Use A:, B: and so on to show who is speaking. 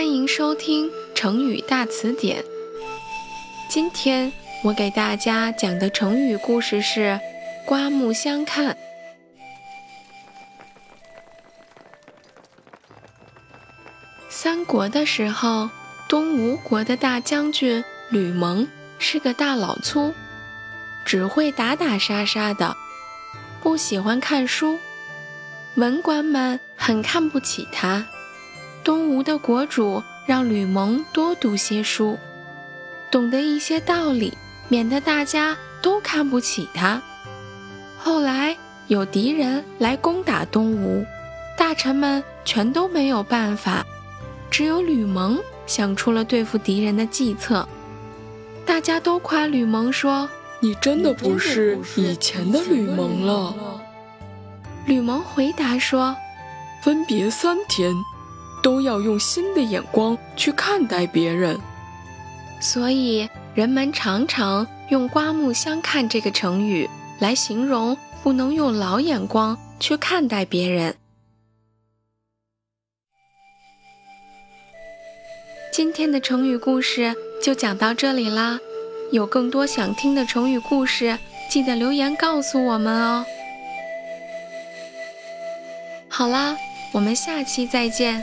A: 欢迎收听成语大词典。今天我给大家讲的成语故事是“刮目相看”。三国的时候，东吴国的大将军吕蒙是个大老粗，只会打打杀杀的，不喜欢看书，文官们很看不起他。东吴的国主让吕蒙多读些书，懂得一些道理，免得大家都看不起他。后来有敌人来攻打东吴，大臣们全都没有办法，只有吕蒙想出了对付敌人的计策。大家都夸吕蒙说：“
B: 你真的不是以前的吕蒙了。”
A: 吕蒙回答说：“
B: 分别三天。”都要用新的眼光去看待别人，
A: 所以人们常常用“刮目相看”这个成语来形容不能用老眼光去看待别人。今天的成语故事就讲到这里啦，有更多想听的成语故事，记得留言告诉我们哦。好啦，我们下期再见。